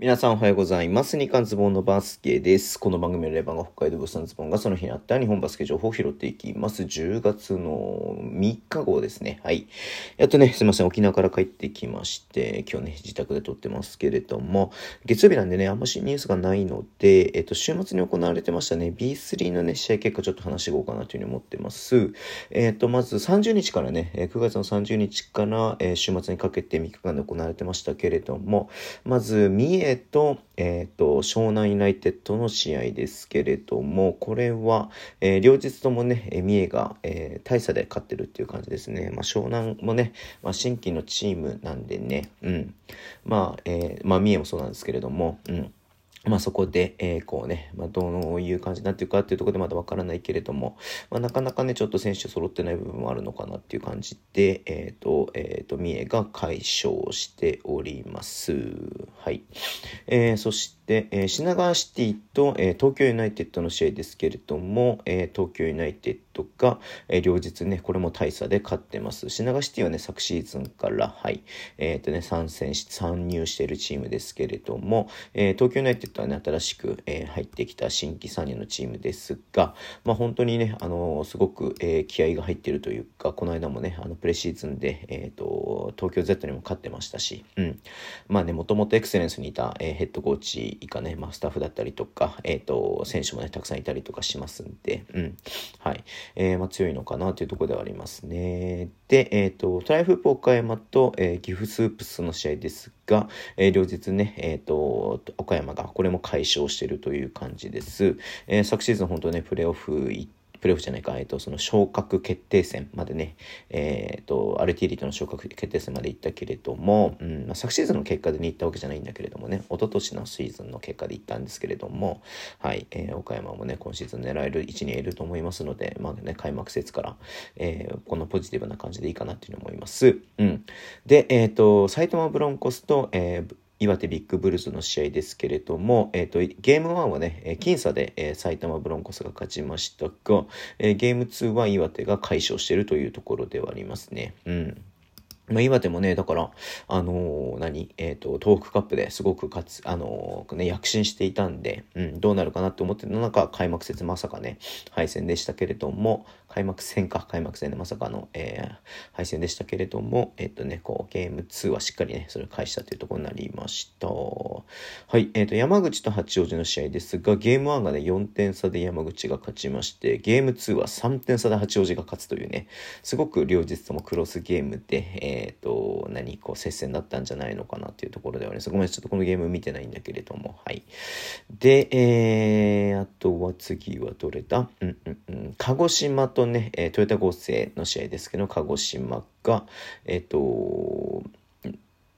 皆さんおはようございます。日刊ズボンのバスケです。この番組のレバーが北海道物産ズボンがその日にあった日本バスケ情報を拾っていきます。10月の3日号ですね。はい。やっとね、すいません。沖縄から帰ってきまして、今日ね、自宅で撮ってますけれども、月曜日なんでね、あんましニュースがないので、えっと、週末に行われてましたね、B3 のね、試合結果ちょっと話していこうかなというふうに思ってます。えっと、まず30日からね、9月の30日から、え、週末にかけて3日間で行われてましたけれども、まず、三重と、えっ、ー、と、湘南ユナイテッドの試合ですけれども、これは、えー、両日ともね、三重が、えー、大差で勝ってるっていう感じですね。まあ、湘南もね、まあ、新規のチームなんでね、うん。まあ、えー、まあ、三重もそうなんですけれども、うん。まあそこで、えー、こうね、まあどういう感じになっていくかっていうところでまだわからないけれども、まあなかなかね、ちょっと選手揃ってない部分もあるのかなっていう感じで、えっ、ー、と、えっ、ー、と、三重が解消しております。はい。えー、そして、えー、品川シティと、えー、東京ユナイテッドの試合ですけれども、えー、東京ユナイテッドが、えー、両日ね、これも大差で勝ってます。品川シティはね、昨シーズンから、はい、えっ、ー、とね、参戦し、参入しているチームですけれども、えー、東京ユナイテッドはね、新しく、えー、入ってきた新規参入のチームですが、まあ、本当にね、あのー、すごく、えー、気合が入っているというか、この間もね、あの、プレシーズンで、えっ、と、東京 Z にも勝ってましたし、うん。まあね、もともとエクセレンスにいた、えヘッドコーチ以下ね、まあ、スタッフだったりとか、えっ、と、選手もね、たくさんいたりとかしますんで、うん。はい。えまあ、強いのかなというところではありますね。で、えっ、と、トライフープ岡山と、え岐阜スープスの試合ですが、え両日ね、えっ、と、岡山が、これも解消しているという感じです。えー、昨シーズン本当ね、プレーオフ行って、プレーオフじゃないか、えっ、と、その昇格決定戦までね、えっ、と、アルティリとの昇格決定戦まで行ったけれども、うん、まあ、昨シーズンの結果でに行ったわけじゃないんだけれどもね、一昨年のシーズンの結果で行ったんですけれども、はい、えー、岡山もね、今シーズン狙える位置にいると思いますので、まあね、開幕節から、えー、このポジティブな感じでいいかなっていうふうに思います。うん。で、えっ、と、埼玉ブロンコスと、えー、岩手ビッグブルーズの試合ですけれども、えっ、ー、と、ゲーム1はね、僅差で、えー、埼玉ブロンコスが勝ちましたが、えー、ゲーム2は岩手が快勝しているというところではありますね。うん。まあ、岩手もね、だから、あのー、何？えっ、ー、と、東北カップですごく勝つ、あのー、ね、躍進していたんで、うん、どうなるかなって思ってた中、開幕節まさかね、敗戦でしたけれども、開幕戦か、開幕戦でまさかの、えー、敗戦でしたけれども、えっ、とね、こう、ゲーム2はしっかりね、それを返したというところになりました。はい、えっ、と、山口と八王子の試合ですが、ゲーム1がね、4点差で山口が勝ちまして、ゲーム2は3点差で八王子が勝つというね、すごく両日ともクロスゲームで、えーえっ、ー、と、何、こう、接戦だったんじゃないのかなっていうところではあります。ごめん、ちょっとこのゲーム見てないんだけれども、はい。で、えー、あとは次はどれだ？うんうんうん。鹿児島とね、えー、トヨタ合成の試合ですけど、鹿児島が、えっ、ー、と、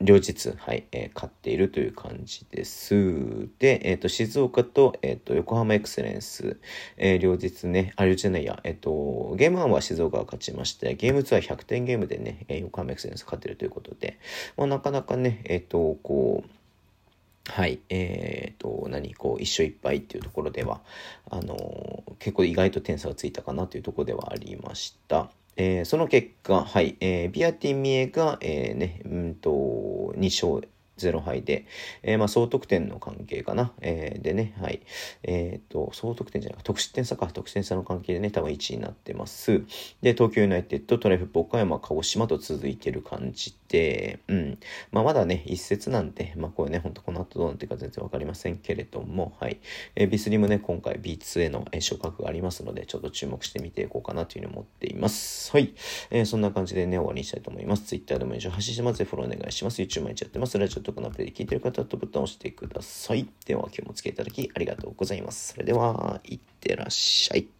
両日、はい、えー、勝っているという感じです。で、えっ、ー、と、静岡と、えっ、ー、と、横浜エクセレンス、えー、両日ね、あ、両日じゃないや、えっ、と、ゲーム1は静岡が勝ちまして、ゲーム2は100点ゲームでね、え横浜エクセレンス勝ってるということで、まあ、なかなかね、えっ、と、こう、はい。えっ、ー、と、何、こう、一勝一敗っていうところでは、あの、結構意外と点差がついたかなというところではありました。えー、その結果、はい、えー、ビアティミエが、えー、ね、うんと、2勝0敗で、えー、まあ、総得点の関係かな。えー、でね、はい。えっ、ー、と、総得点じゃないか、得失点差か、得失点差の関係でね、多分1位になってます。で、東京ユナイテッド、トライフ岡山、鹿児島と続いてる感じで、うん。まあ、まだね、一節なんで、まあ、これね、ほんとこの後どうなっていくか全然わかりませんけれども、はい。えー、B3 もね、今回 B2 への昇格がありますので、ちょっと注目してみていこうかなというふうに思っています。はい。えー、そんな感じでね、終わりにしたいと思います。Twitter でも以上発信してます。フォローお願いします。YouTube 毎日やってます。ラジオとかのアプリで聞いてる方はボタンを押してください。では今日もお付き合いいただきありがとうございます。それでは、いってらっしゃい。